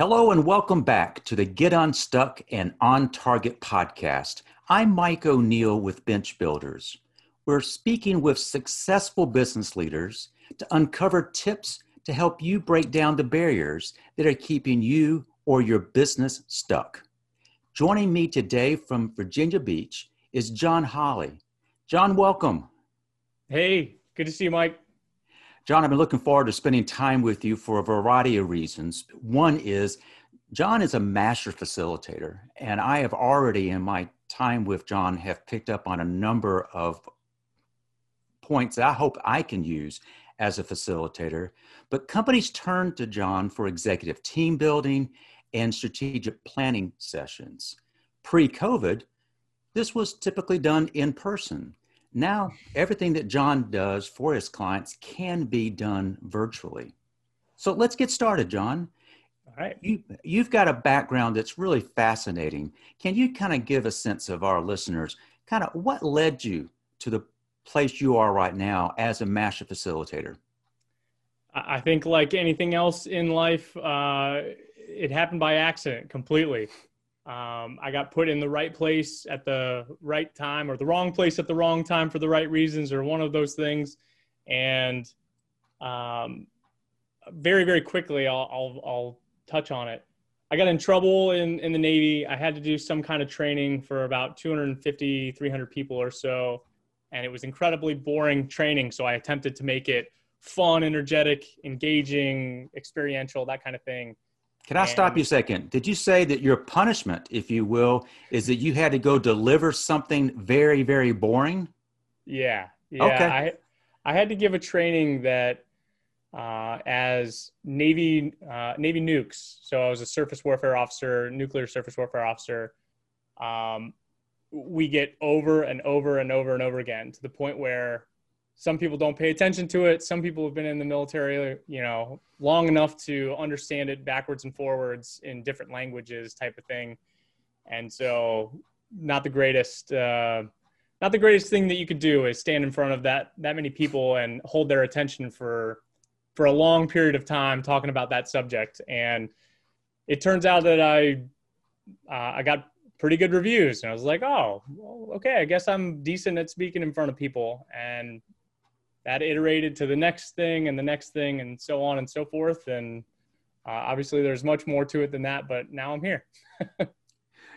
Hello and welcome back to the Get Unstuck and On Target podcast. I'm Mike O'Neill with Bench Builders. We're speaking with successful business leaders to uncover tips to help you break down the barriers that are keeping you or your business stuck. Joining me today from Virginia Beach is John Holly. John, welcome. Hey, good to see you, Mike. John, I've been looking forward to spending time with you for a variety of reasons. One is John is a master facilitator, and I have already, in my time with John, have picked up on a number of points that I hope I can use as a facilitator. But companies turn to John for executive team building and strategic planning sessions. Pre COVID, this was typically done in person. Now, everything that John does for his clients can be done virtually. So let's get started, John. All right. You, you've got a background that's really fascinating. Can you kind of give a sense of our listeners, kind of what led you to the place you are right now as a master facilitator? I think, like anything else in life, uh, it happened by accident completely. Um, I got put in the right place at the right time or the wrong place at the wrong time for the right reasons or one of those things. And um, very, very quickly, I'll, I'll, I'll touch on it. I got in trouble in, in the Navy. I had to do some kind of training for about 250, 300 people or so. And it was incredibly boring training. So I attempted to make it fun, energetic, engaging, experiential, that kind of thing. Can I stop you a second? Did you say that your punishment, if you will, is that you had to go deliver something very, very boring? Yeah. Yeah. Okay. I, I had to give a training that uh, as Navy uh, Navy nukes. So I was a surface warfare officer, nuclear surface warfare officer. Um, we get over and over and over and over again to the point where some people don't pay attention to it. Some people have been in the military, you know, long enough to understand it backwards and forwards in different languages, type of thing. And so, not the greatest, uh, not the greatest thing that you could do is stand in front of that that many people and hold their attention for for a long period of time talking about that subject. And it turns out that I uh, I got pretty good reviews, and I was like, oh, well, okay, I guess I'm decent at speaking in front of people. And that iterated to the next thing and the next thing and so on and so forth. And uh, obviously there's much more to it than that but now i'm here.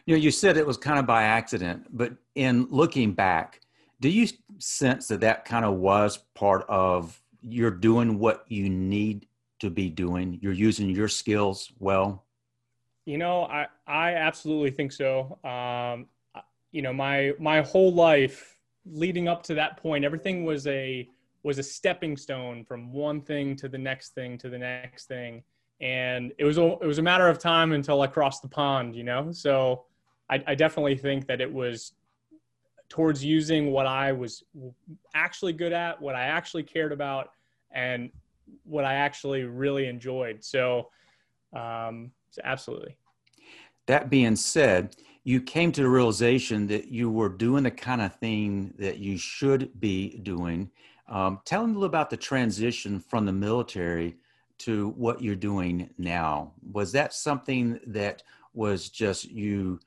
You know you said it was kind of by accident but in looking back do you sense that that kind of was part of you're doing what you need to be doing? You're using your skills well? You know i i absolutely think so. Um you know my my whole life leading up to that point everything was a was a stepping stone from one thing to the next thing to the next thing and it was a, it was a matter of time until I crossed the pond, you know. So I, I, definitely think that it was towards using what I was actually good at, what I actually cared about, and what I actually really enjoyed. So, um, so absolutely. That being said, you came to the realization that you were doing the kind of thing that you should be doing um, tell them a little about the transition from the military to what you're doing now. Was that something that was just you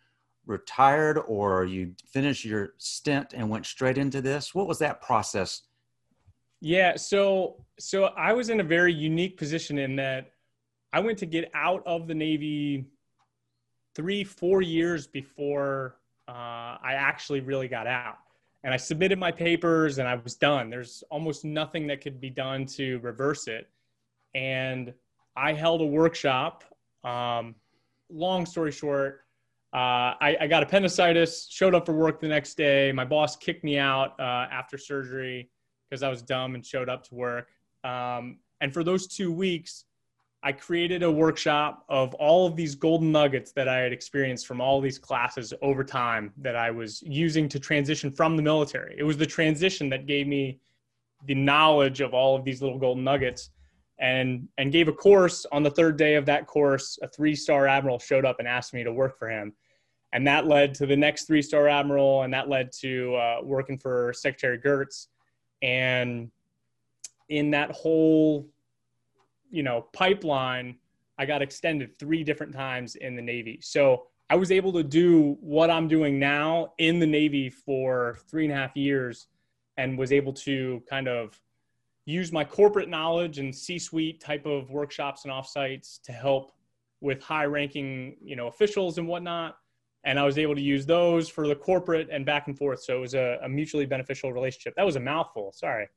retired or you finished your stint and went straight into this? What was that process? Yeah, so so I was in a very unique position in that I went to get out of the Navy three, four years before uh, I actually really got out and I submitted my papers and I was done. There's almost nothing that could be done to reverse it. And I held a workshop. Um, long story short, uh, I, I, got appendicitis, showed up for work the next day. My boss kicked me out uh, after surgery because I was dumb and showed up to work. Um, and for those two weeks, I created a workshop of all of these golden nuggets that I had experienced from all these classes over time that I was using to transition from the military. It was the transition that gave me the knowledge of all of these little golden nuggets and and gave a course. On the third day of that course a three-star admiral showed up and asked me to work for him. And that led to the next three-star admiral and that led to uh, working for secretary Geurts. And in that whole you know pipeline I got extended three different times in the Navy. So I was able to do what I'm doing now in the Navy for three and a half years and was able to kind of use my corporate knowledge and C-suite type of workshops and offsites to help with high-ranking, you know, officials and whatnot. And I was able to use those for the corporate and back and forth. So it was a, a mutually beneficial relationship. That was a mouthful. Sorry.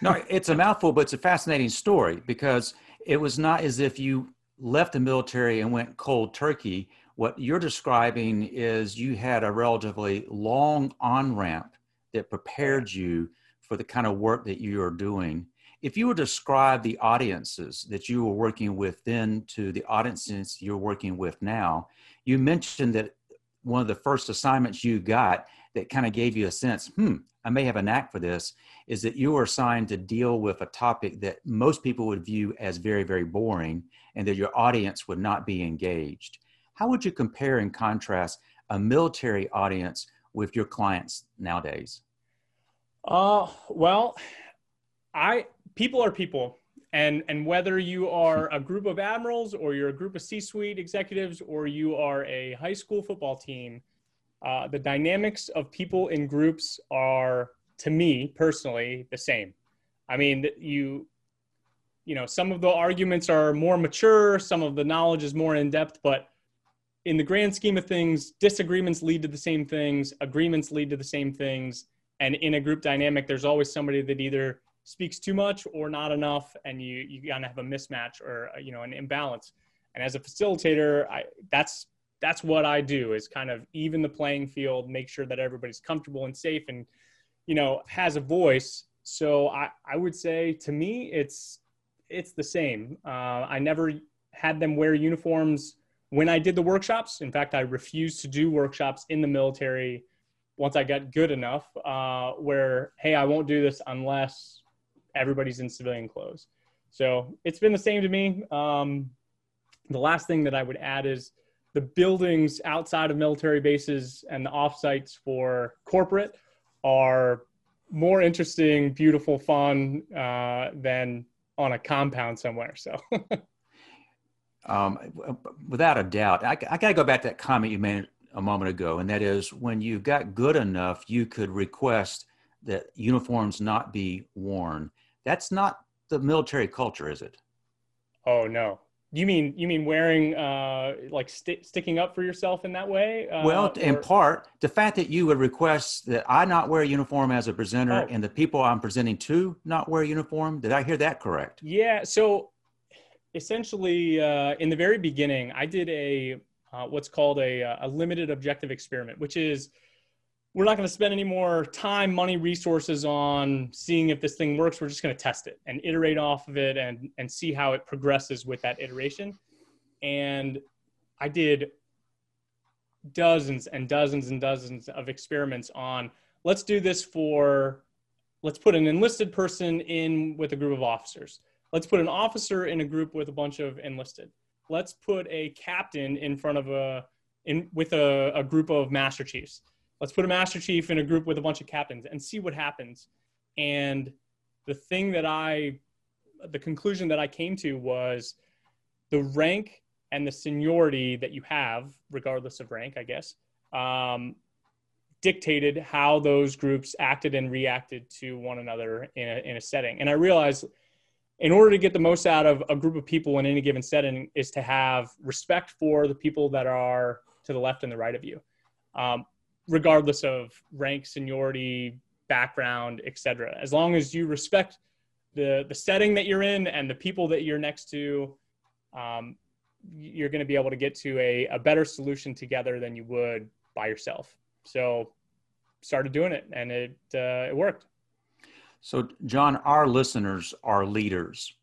No, it's a mouthful, but it's a fascinating story because it was not as if you left the military and went cold turkey. What you're describing is you had a relatively long on ramp that prepared you for the kind of work that you are doing. If you would describe the audiences that you were working with then to the audiences you're working with now, you mentioned that one of the first assignments you got that kind of gave you a sense, hmm, I may have a knack for this, is that you were assigned to deal with a topic that most people would view as very, very boring and that your audience would not be engaged. How would you compare and contrast a military audience with your clients nowadays? Uh, well, I people are people, and and whether you are a group of admirals or you're a group of C-suite executives or you are a high school football team, uh, the dynamics of people in groups are, to me personally, the same. I mean, you you know, some of the arguments are more mature, some of the knowledge is more in depth, but in the grand scheme of things, disagreements lead to the same things, agreements lead to the same things and in a group dynamic there's always somebody that either speaks too much or not enough and you you kind of have a mismatch or you know an imbalance and as a facilitator i that's that's what i do is kind of even the playing field make sure that everybody's comfortable and safe and you know has a voice so i i would say to me it's it's the same uh, i never had them wear uniforms when i did the workshops in fact i refused to do workshops in the military once I got good enough, uh, where hey, I won't do this unless everybody's in civilian clothes. So it's been the same to me. Um, the last thing that I would add is the buildings outside of military bases and the offsites for corporate are more interesting, beautiful, fun uh, than on a compound somewhere. So. um, without a doubt, I, I got to go back to that comment you made a moment ago, and that is when you got good enough, you could request that uniforms not be worn. That's not the military culture, is it? Oh no. You mean you mean wearing uh, like st- sticking up for yourself in that way? Uh, well, or... in part, the fact that you would request that I not wear a uniform as a presenter, oh. and the people I'm presenting to not wear a uniform. Did I hear that correct? Yeah. So essentially, uh, in the very beginning, I did a uh, what's called a, uh, a limited objective experiment, which is we're not going to spend any more time, money, resources on seeing if this thing works. We're just going to test it and iterate off of it and, and see how it progresses with that iteration. And I did dozens and dozens and dozens of experiments on let's do this for let's put an enlisted person in with a group of officers let's put an officer in a group with a bunch of enlisted let's put a captain in front of a in with a, a group of master chiefs let's put a master chief in a group with a bunch of captains and see what happens. And the thing that i the conclusion that i came to was the rank and the seniority that you have regardless of rank i guess um, dictated how those groups acted and reacted to one another in a, in a setting. And i realized in order to get the most out of a group of people in any given setting is to have respect for the people that are to the left and the right of you. Um, regardless of rank seniority background etc as long as you respect the the setting that you're in and the people that you're next to um, you're going to be able to get to a, a better solution together than you would by yourself so started doing it and it uh, it worked so, John, our listeners are leaders.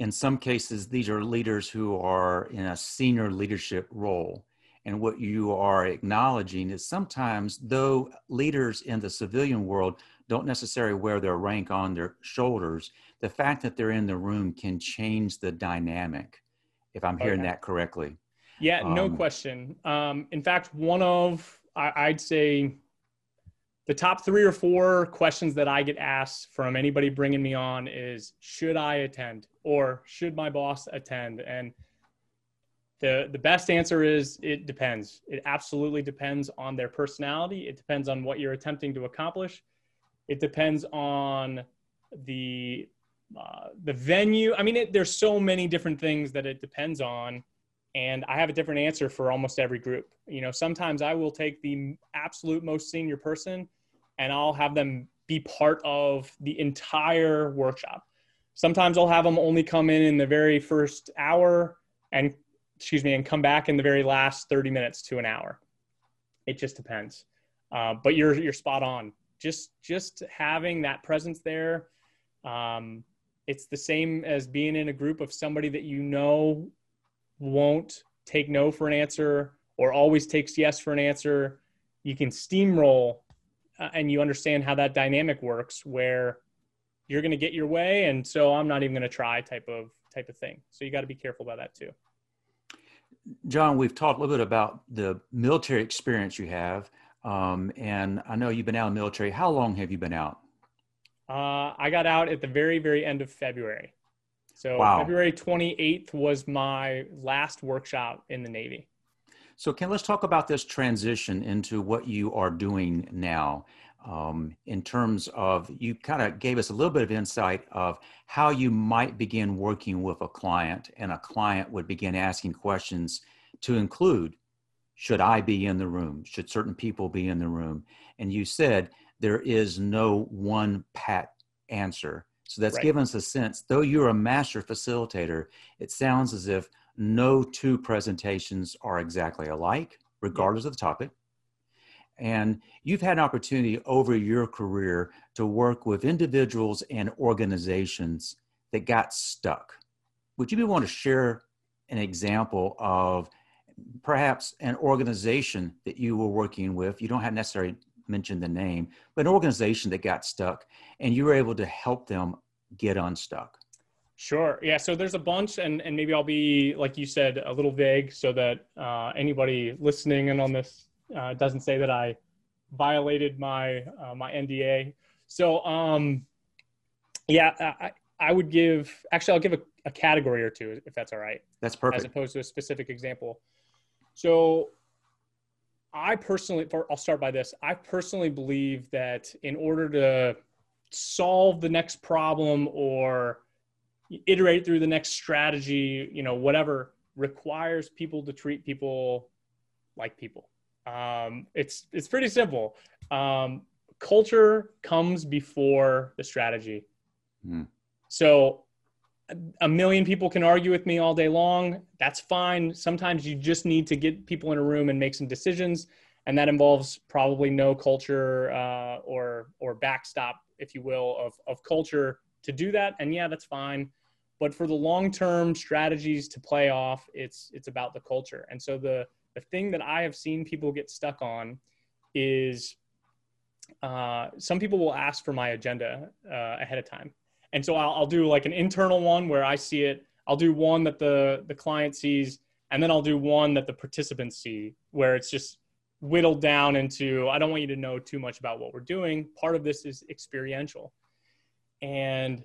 In some cases, these are leaders who are in a senior leadership role. And what you are acknowledging is sometimes, though leaders in the civilian world don't necessarily wear their rank on their shoulders, the fact that they're in the room can change the dynamic, if I'm hearing okay. that correctly. Yeah, no um, question. Um, in fact, one of, I, I'd say, the top three or four questions that I get asked from anybody bringing me on is should I attend or should my boss attend? And the the best answer is it depends. It absolutely depends on their personality. It depends on what you're attempting to accomplish. It depends on the uh, the venue. I mean, it, there's so many different things that it depends on, and I have a different answer for almost every group. You know, sometimes I will take the absolute most senior person, and I'll have them be part of the entire workshop. Sometimes I'll have them only come in in the very first hour and excuse me, and come back in the very last 30 minutes to an hour. It just depends. Uh, but you're you're spot on. Just just having that presence there, um, it's the same as being in a group of somebody that you know won't take no for an answer or always takes yes for an answer. You can steamroll, uh, and you understand how that dynamic works, where you're going to get your way, and so I'm not even going to try type of type of thing. So you got to be careful about that too. John, we've talked a little bit about the military experience you have. Um, and I know you've been out in the military. How long have you been out? Uh, I got out at the very, very end of February. So wow. February 28th was my last workshop in the Navy. So, Ken, let's talk about this transition into what you are doing now um, in terms of you kind of gave us a little bit of insight of how you might begin working with a client and a client would begin asking questions to include should i be in the room? Should certain people be in the room? And you said there is no one pat answer. So that's right. given us a sense though you're a master facilitator it sounds as if no two presentations are exactly alike regardless of the topic and you've had an opportunity over your career to work with individuals and organizations that got stuck. Would you be willing to share an example of perhaps an organization that you were working with? You don't have necessarily mention the name, but an organization that got stuck and you were able to help them get unstuck. Sure. Yeah. So there's a bunch, and, and maybe I'll be, like you said, a little vague so that uh, anybody listening and on this uh, doesn't say that I violated my uh, my NDA. So um, yeah, I, I would give actually I'll give a, a category or two if that's all right. That's perfect. As opposed to a specific example. So I personally, for I'll start by this. I personally believe that in order to solve the next problem or iterate through the next strategy, you know, whatever requires people to treat people like people. Um, it's it's pretty simple. Um, culture comes before the strategy. Mm. So a million people can argue with me all day long. That's fine. Sometimes you just need to get people in a room and make some decisions, and that involves probably no culture uh, or or backstop, if you will, of of culture to do that. And yeah, that's fine. But for the long term strategies to play off, it's it's about the culture. And so the the thing that I have seen people get stuck on is uh, some people will ask for my agenda uh, ahead of time. And so I'll, I'll, do like an internal one where I see it. I'll do one that the, the client sees, and then I'll do one that the participants see where it's just whittled down into I don't want you to know too much about what we're doing. Part of this is experiential. And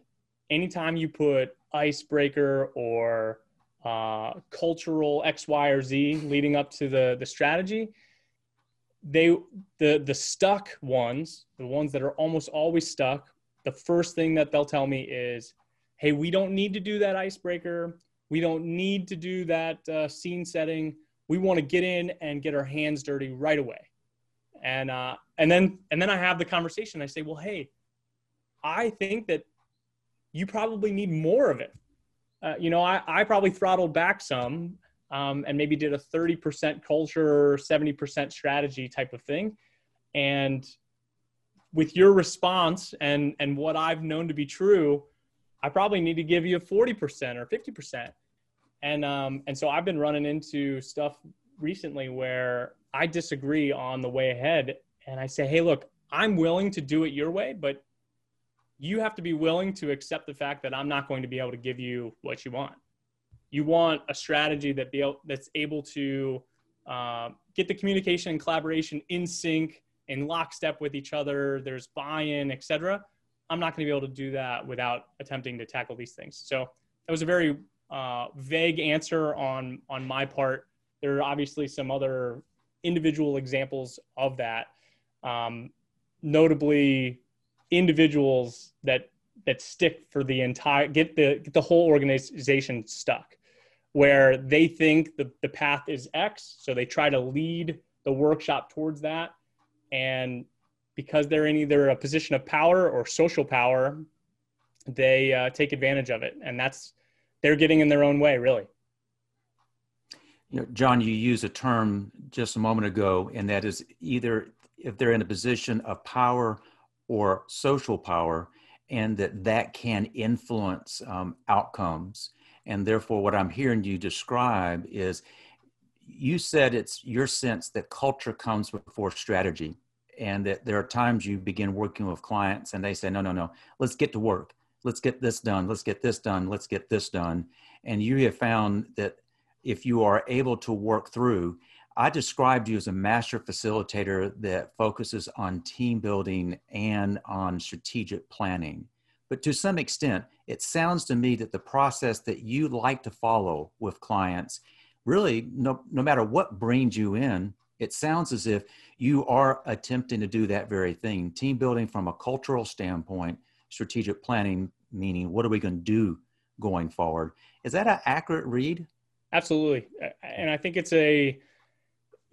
anytime you put icebreaker or uh, cultural X, Y, or Z leading up to the the strategy. They the the stuck ones, the ones that are almost always stuck. The first thing that they'll tell me is, "Hey, we don't need to do that icebreaker. We don't need to do that uh, scene setting. We want to get in and get our hands dirty right away." And uh, and then and then I have the conversation. I say, "Well, hey, I think that you probably need more of it uh, you know, I, I probably throttled back some um, and maybe did a 30% culture, 70% strategy type of thing. And with your response and, and what I've known to be true, I probably need to give you a 40% or 50%. And, um, and so I've been running into stuff recently where I disagree on the way ahead. And I say, hey, look, I'm willing to do it your way, but you have to be willing to accept the fact that I'm not going to be able to give you what you want. You want a strategy that be able, that's able to uh, get the communication and collaboration in sync, in lockstep with each other. There's buy-in, etc. I'm not going to be able to do that without attempting to tackle these things. So that was a very uh, vague answer on on my part. There are obviously some other individual examples of that, um, notably individuals that that stick for the entire get the get the whole organization stuck where they think the, the path is x so they try to lead the workshop towards that. And because they're in either a position of power or social power they uh, take advantage of it. And that's they're getting in their own way really. You know, john you used a term just a moment ago and that is either if they're in a position of power or social power and that that can influence um, outcomes. And therefore what i'm hearing you describe is you said it's your sense that culture comes before strategy and that there are times you begin working with clients and they say no no no let's get to work. Let's get this done. Let's get this done. Let's get this done. And you have found that if you are able to work through i described you as a master facilitator that focuses on team building and on strategic planning. But to some extent it sounds to me that the process that you like to follow with clients really no, no matter what brings you in it sounds as if you are attempting to do that very thing. Team building from a cultural standpoint strategic planning meaning what are we going to do going forward? Is that an accurate read? Absolutely. And i think it's a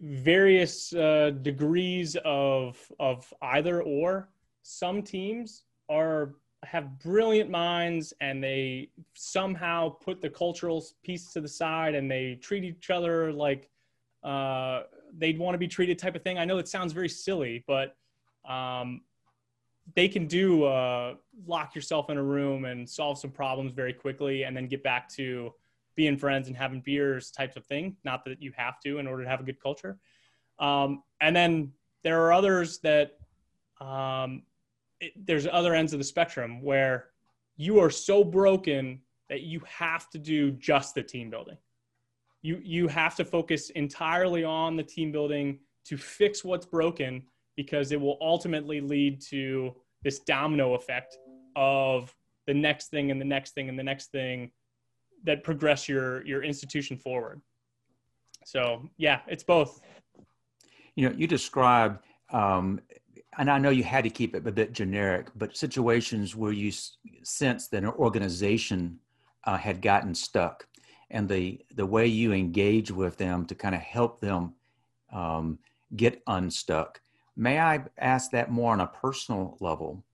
various uh, degrees of of either or some teams are have brilliant minds and they somehow put the cultural piece to the side and they treat each other like uh, they'd want to be treated type of thing. I know it sounds very silly, but um, they can do uh, lock yourself in a room and solve some problems very quickly and then get back to being friends and having beers types of thing. Not that you have to in order to have a good culture. Um, and then there are others that um, it, there's other ends of the spectrum where you are so broken that you have to do just the team building you you have to focus entirely on the team building to fix what's broken because it will ultimately lead to this domino effect of the next thing and the next thing and the next thing that progress your your institution forward so yeah it's both you know you described um, and i know you had to keep it a bit generic but situations where you sense that an organization uh, had gotten stuck and the the way you engage with them to kind of help them um, get unstuck. May I ask that more on a personal level?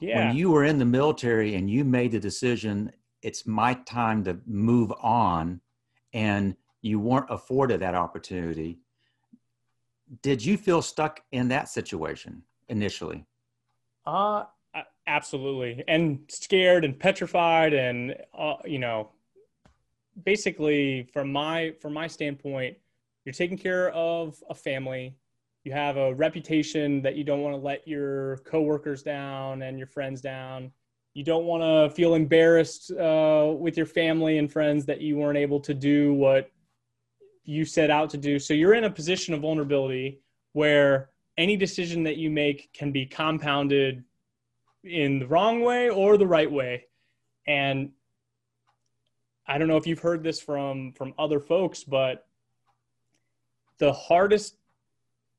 Yeah. When you were in the military and you made the decision, it's my time to move on, and you weren't afforded that opportunity. Did you feel stuck in that situation initially? Uh, absolutely, and scared and petrified, and uh, you know, basically from my from my standpoint you're taking care of a family you have a reputation that you don't want to let your coworkers down and your friends down you don't want to feel embarrassed uh, with your family and friends that you weren't able to do what you set out to do. So you're in a position of vulnerability where any decision that you make can be compounded in the wrong way or the right way. And I don't know if you've heard this from from other folks, but the hardest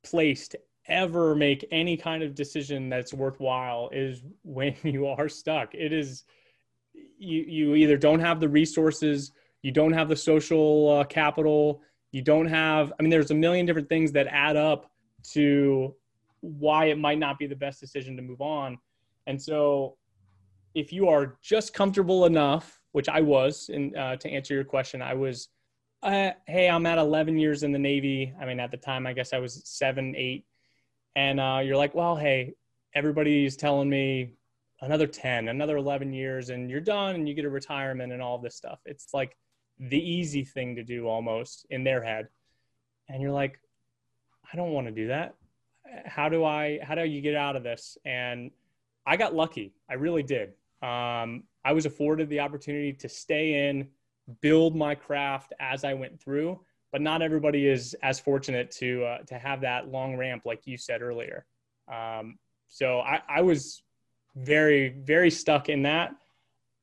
place to ever make any kind of decision that's worthwhile is when you are stuck. It is you you either don't have the resources, you don't have the social uh, capital, you don't have I mean there's a million different things that add up to why it might not be the best decision to move on. And so if you are just comfortable enough which I was. And uh, to answer your question, I was, uh, hey, I'm at 11 years in the Navy. I mean, at the time, I guess I was seven, eight. And uh, you're like, well, hey, everybody's telling me another 10, another 11 years, and you're done and you get a retirement and all this stuff. It's like the easy thing to do almost in their head. And you're like, I don't want to do that. How do I, how do you get out of this? And I got lucky. I really did. Um, I was afforded the opportunity to stay in, build my craft as I went through. But not everybody is as fortunate to uh, to have that long ramp, like you said earlier. Um, so I, I was very very stuck in that,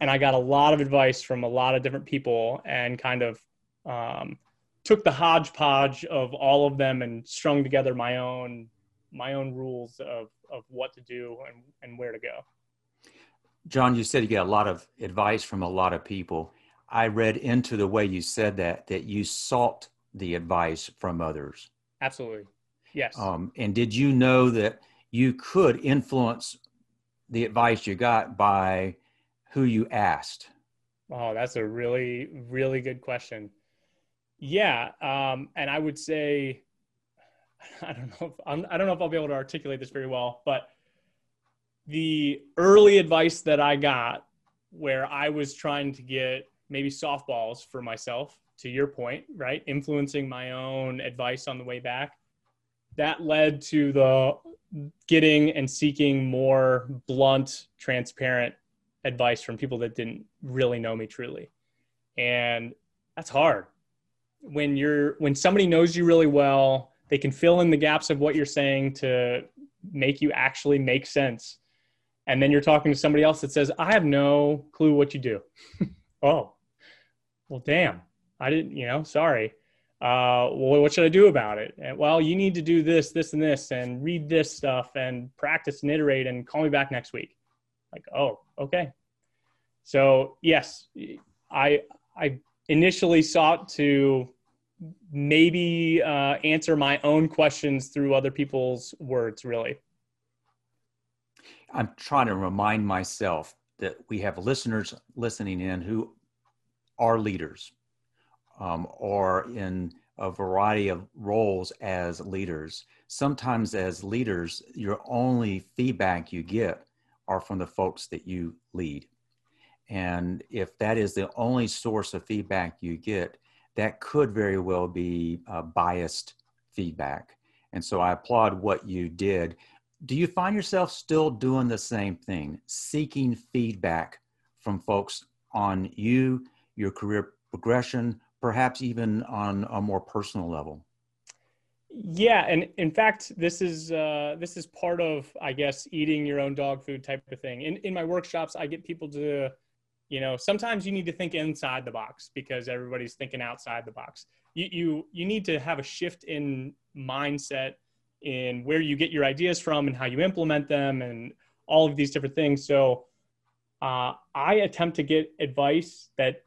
and I got a lot of advice from a lot of different people and kind of um, took the hodgepodge of all of them and strung together my own my own rules of of what to do and, and where to go. John, you said you get a lot of advice from a lot of people. I read into the way you said that that you sought the advice from others. Absolutely. Yes. Um, and did you know that you could influence the advice you got by who you asked? Oh, that's a really, really good question. Yeah, um, and I would say, I don't know, if, I'm, I don't know if I'll be able to articulate this very well, but the early advice that I got, where I was trying to get maybe softballs for myself, to your point, right, influencing my own advice on the way back, that led to the getting and seeking more blunt, transparent advice from people that didn't really know me truly. And that's hard. When you're when somebody knows you really well, they can fill in the gaps of what you're saying to make you actually make sense. And then you're talking to somebody else that says, "I have no clue what you do." oh. Well, damn. I didn't, you know, sorry uh, well, what should I do about it? And, well, you need to do this, this, and this, and read this stuff, and practice and iterate, and call me back next week. Like, oh, okay. So yes, I I initially sought to maybe uh, answer my own questions through other people's words. Really, I'm trying to remind myself that we have listeners listening in who are leaders um, or in a variety of roles as leaders. Sometimes, as leaders, your only feedback you get are from the folks that you lead. And if that is the only source of feedback you get, that could very well be biased feedback. And so I applaud what you did. Do you find yourself still doing the same thing, seeking feedback from folks on you, your career progression, perhaps even on a more personal level. Yeah, and in fact, this is uh, this is part of, I guess, eating your own dog food type of thing. In in my workshops, I get people to, you know, sometimes you need to think inside the box because everybody's thinking outside the box. You you you need to have a shift in mindset in where you get your ideas from and how you implement them and all of these different things. So, uh, I attempt to get advice that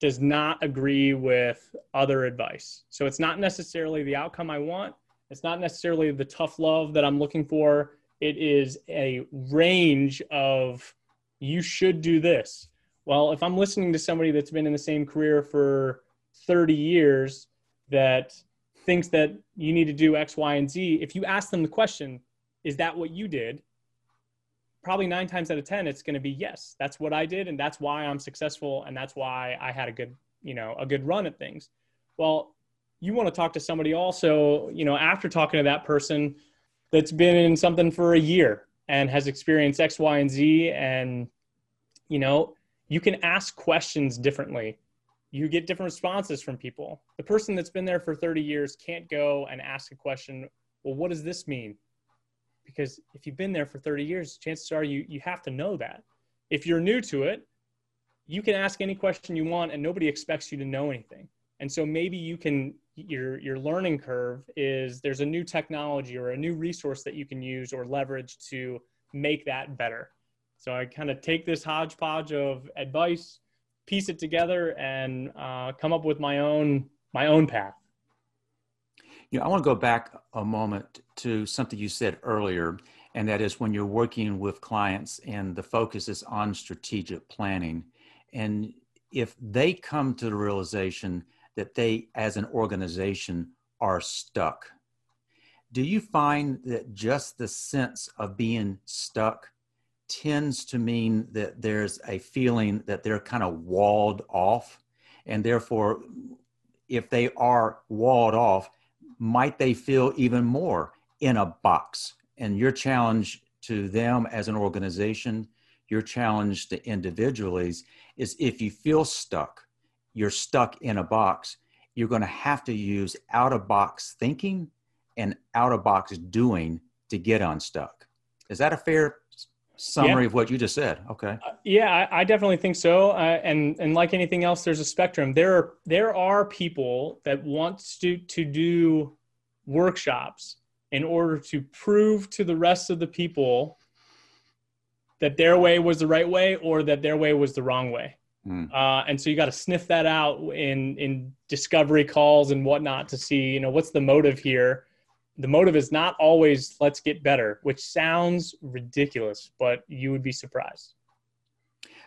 does not agree with other advice. So it's not necessarily the outcome I want. It's not necessarily the tough love that I'm looking for. It is a range of you should do this. Well, if I'm listening to somebody that's been in the same career for 30 years that thinks that you need to do X, Y, and Z, if you ask them the question, is that what you did? Probably nine times out of ten it's going to be yes. That's what i did and that's why i'm successful and that's why i had a good you know a good run at things. Well you want to talk to somebody also you know after talking to that person that's been in something for a year and has experienced x y and z and you know you can ask questions differently. You get different responses from people. The person that's been there for 30 years can't go and ask a question well what does this mean because if you've been there for 30 years chances are you you have to know that. If you're new to it you can ask any question you want and nobody expects you to know anything. And so maybe you can your your learning curve is there's a new technology or a new resource that you can use or leverage to make that better. So i kind of take this hodgepodge of advice piece it together and uh, come up with my own my own path you know, I want to go back a moment to something you said earlier, and that is when you're working with clients and the focus is on strategic planning. And if they come to the realization that they, as an organization, are stuck, do you find that just the sense of being stuck tends to mean that there's a feeling that they're kind of walled off? And therefore, if they are walled off, might they feel even more in a box? And your challenge to them as an organization, your challenge to individuals is if you feel stuck, you're stuck in a box, you're going to have to use out of box thinking and out of box doing to get unstuck. Is that a fair summary yeah. of what you just said. Okay. Uh, yeah, I, I, definitely think so. Uh, and and like anything else, there's a spectrum. There are there are people that want to to do workshops in order to prove to the rest of the people that their way was the right way or that their way was the wrong way. Mm. Uh, and so you got to sniff that out in in discovery calls and whatnot to see you know what's the motive here the motive is not always let's get better, which sounds ridiculous, but you would be surprised.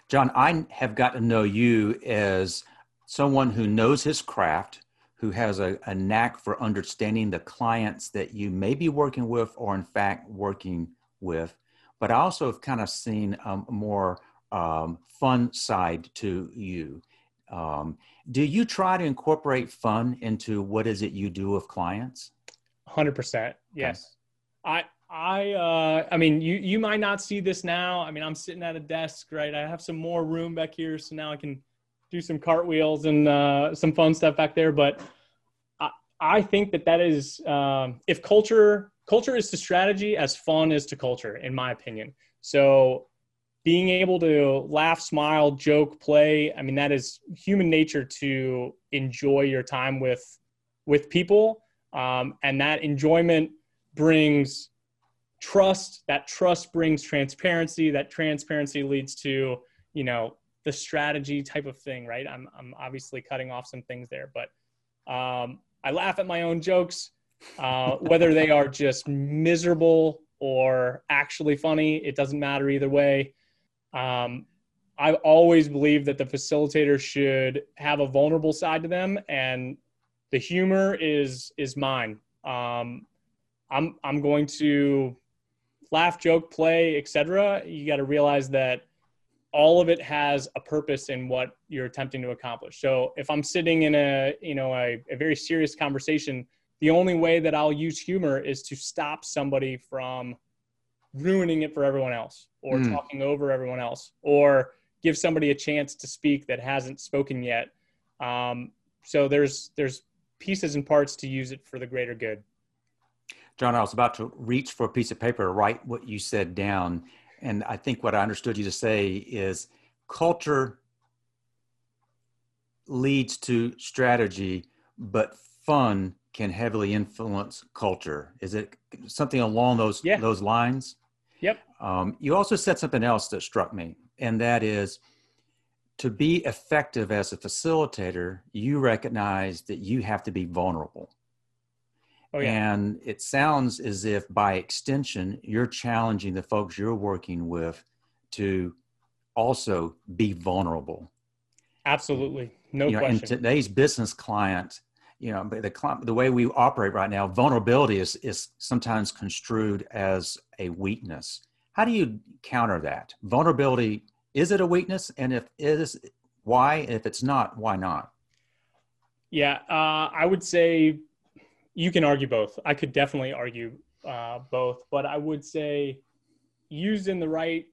John, I have got to know you as someone who knows his craft, who has a, a knack for understanding the clients that you may be working with or, in fact, working with. But I also have kind of seen a more um, fun side to you. Um, do you try to incorporate fun into what is it you do with clients? Hundred percent. Yes. Okay. I I uh I mean you you might not see this now. I mean I'm sitting at a desk, right? I have some more room back here, so now I can do some cartwheels and uh, some fun stuff back there. But I I think that that is um, if culture culture is to strategy as fun is to culture, in my opinion. So being able to laugh, smile, joke, play. I mean that is human nature to enjoy your time with with people um, and that enjoyment brings trust. That trust brings transparency. That transparency leads to, you know, the strategy type of thing, right? I'm, I'm obviously cutting off some things there, but um, I laugh at my own jokes, uh, whether they are just miserable or actually funny. It doesn't matter either way. Um, I've always believed that the facilitator should have a vulnerable side to them and the humor is is mine. Um, I'm I'm going to laugh, joke, play, etc. You got to realize that all of it has a purpose in what you're attempting to accomplish. So if I'm sitting in a you know a, a very serious conversation, the only way that I'll use humor is to stop somebody from ruining it for everyone else or mm. talking over everyone else or give somebody a chance to speak that hasn't spoken yet. Um, so there's there's pieces and parts to use it for the greater good. John, I was about to reach for a piece of paper to write what you said down. And I think what I understood you to say is culture leads to strategy, but fun can heavily influence culture. Is it something along those yeah. those lines? Yep. Um, you also said something else that struck me, and that is to be effective as a facilitator, you recognize that you have to be vulnerable. Oh, yeah. And it sounds as if by extension, you're challenging the folks you're working with to also be vulnerable. Absolutely. No you know, question. In today's business client, you know, the, the way we operate right now, vulnerability is, is sometimes construed as a weakness. How do you counter that? Vulnerability is it a weakness? And if it is, why? If it's not, why not? Yeah, uh, I would say you can argue both. I could definitely argue uh, both, but I would say used in the right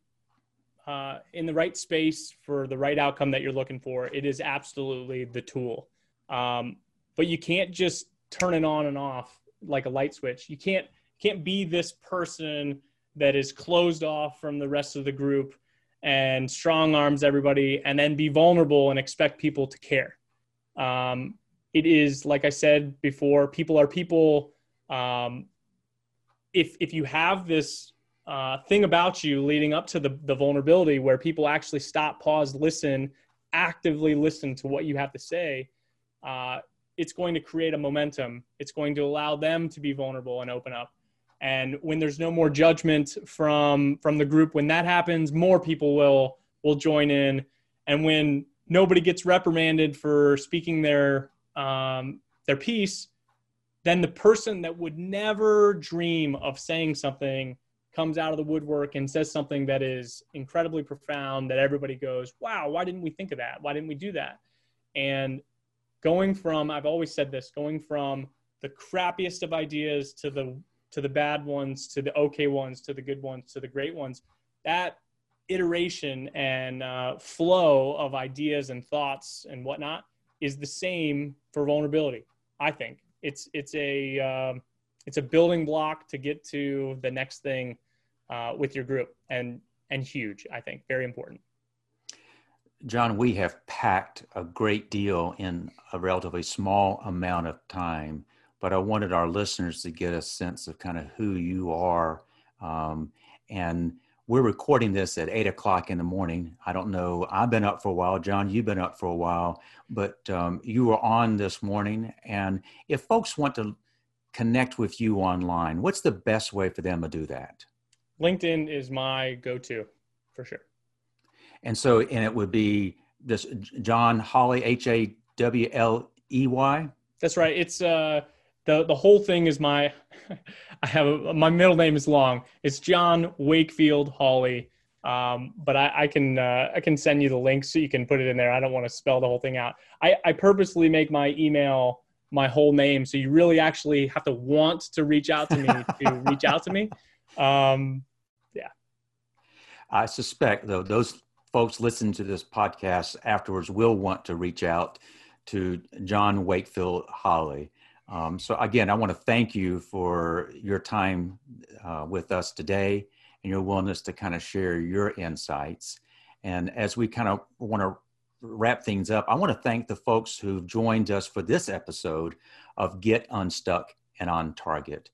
uh, in the right space for the right outcome that you're looking for, it is absolutely the tool. Um, but you can't just turn it on and off like a light switch. You can't can't be this person that is closed off from the rest of the group and strong arms everybody and then be vulnerable and expect people to care. Um, it is, like I said before, people are people. Um, if, if you have this uh, thing about you leading up to the, the vulnerability where people actually stop, pause, listen, actively listen to what you have to say, uh, it's going to create a momentum. It's going to allow them to be vulnerable and open up and when there's no more judgment from from the group when that happens more people will will join in. And when nobody gets reprimanded for speaking their um, their piece then the person that would never dream of saying something comes out of the woodwork and says something that is incredibly profound that everybody goes wow why didn't we think of that? Why didn't we do that? And going from i've always said this going from the crappiest of ideas to the to the bad ones to the okay ones to the good ones to the great ones that iteration and uh, flow of ideas and thoughts and whatnot is the same for vulnerability i think it's it's a um, it's a building block to get to the next thing uh, with your group and and huge. I think very important. John, we have packed a great deal in a relatively small amount of time, but I wanted our listeners to get a sense of kind of who you are. Um, and we're recording this at eight o'clock in the morning. I don't know. I've been up for a while. John, you've been up for a while, but um, you were on this morning. And if folks want to connect with you online, what's the best way for them to do that? LinkedIn is my go to for sure. And so, and it would be this John Hawley, H A W L E Y. That's right. It's uh the the whole thing is my I have a, my middle name is long. It's John Wakefield Hawley. Um, but I, I can uh, I can send you the link so you can put it in there. I don't want to spell the whole thing out. I, I purposely make my email my whole name, so you really actually have to want to reach out to me to reach out to me. Um, yeah. I suspect though those folks listening to this podcast afterwards will want to reach out to John Wakefield Hawley. Um, so again, I want to thank you for your time uh, with us today and your willingness to kind of share your insights. And as we kind of want to wrap things up, I want to thank the folks who've joined us for this episode of Get Unstuck and On Target.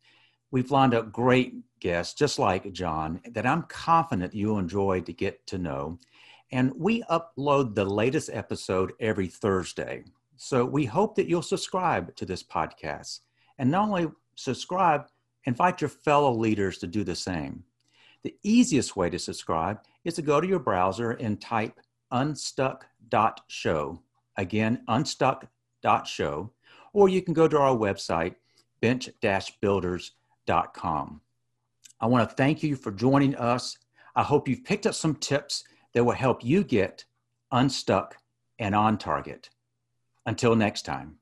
We've lined up great guests, just like John, that I'm confident you'll enjoy to get to know. And we upload the latest episode every Thursday. So we hope that you'll subscribe to this podcast. And not only subscribe, invite your fellow leaders to do the same. The easiest way to subscribe is to go to your browser and type unstuck.show. Again, unstuck.show. Or you can go to our website, bench builders.com. I want to thank you for joining us. I hope you've picked up some tips that will help you get unstuck and on target. Until next time.